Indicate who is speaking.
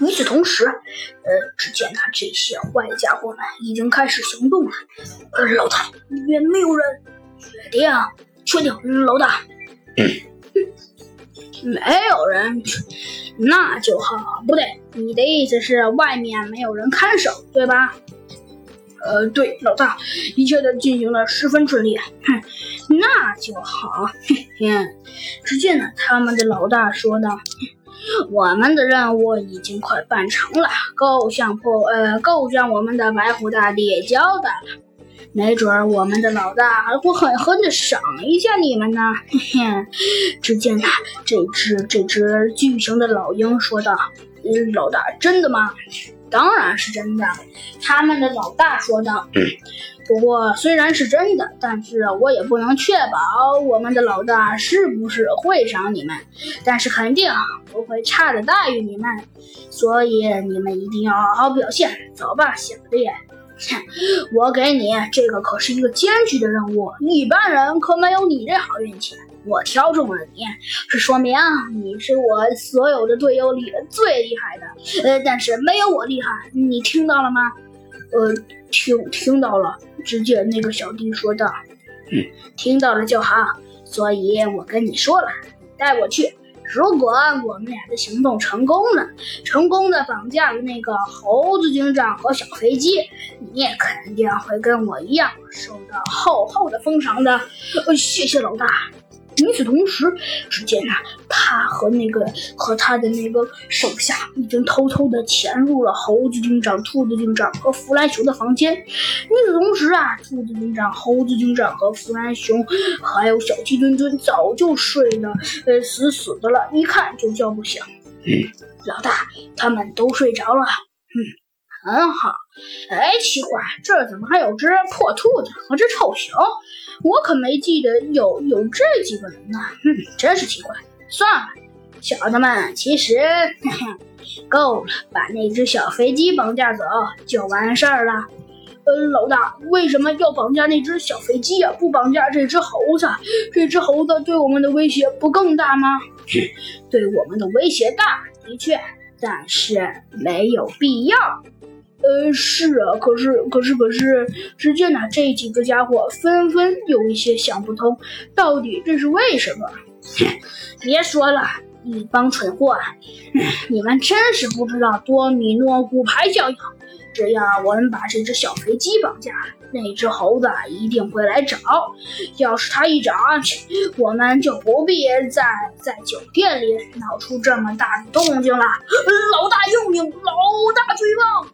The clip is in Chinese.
Speaker 1: 与此同时，呃，只见啊，这些坏家伙们已经开始行动了。呃，老大，里面没有人，确定？确定，老大。没有人，那就好。不对，你的意思是外面没有人看守，对吧？呃，对，老大，一切都进行的十分顺利。哼，那就好。嘿嘿，只见呢，他们的老大说道。我们的任务已经快办成了，够向破呃够向我们的白虎大帝交代了。没准儿我们的老大还会狠狠的赏一下你们呢。嘿嘿，只见他这只这只巨型的老鹰说道：“老大，真的吗？”当然是真的，他们的老大说道。不过虽然是真的，但是我也不能确保我们的老大是不是会赏你们，但是肯定不会差的大于你们，所以你们一定要好好表现。走吧，小弟。哼，我给你这个可是一个艰巨的任务，一般人可没有你这好运气。我挑中了你，是说明你是我所有的队友里最厉害的。呃，但是没有我厉害，你听到了吗？呃，听听到了。只见那个小弟说道：“嗯，听到了就好。所以我跟你说了，带我去。如果我们俩的行动成功了，成功的绑架了那个猴子警长和小飞机，你也肯定会跟我一样受到厚厚的封赏的。呃，谢谢老大。”与此同时，只见啊，他和那个和他的那个手下已经偷偷的潜入了猴子警长、兔子警长和弗兰熊的房间。与此同时啊，兔子警长、猴子警长和弗兰熊还有小鸡墩墩早就睡得呃死死的了，一看就叫不醒。老大，他们都睡着了。嗯。很好，哎，奇怪，这怎么还有只破兔子和只臭熊？我可没记得有有这几个人呢。哼，真是奇怪。算了，小子们，其实够了，把那只小飞机绑架走就完事儿了。呃，老大，为什么要绑架那只小飞机呀？不绑架这只猴子？这只猴子对我们的威胁不更大吗？对我们的威胁大，的确，但是没有必要。呃，是啊，可是，可是，可是，只见呢，这几个家伙纷纷有一些想不通，到底这是为什么？别说了，一帮蠢货，你们真是不知道多米诺骨牌效应。只要我们把这只小飞机绑架，那只猴子一定会来找。要是他一找，我们就不必再在酒店里闹出这么大的动静了。老大英明，老大最棒。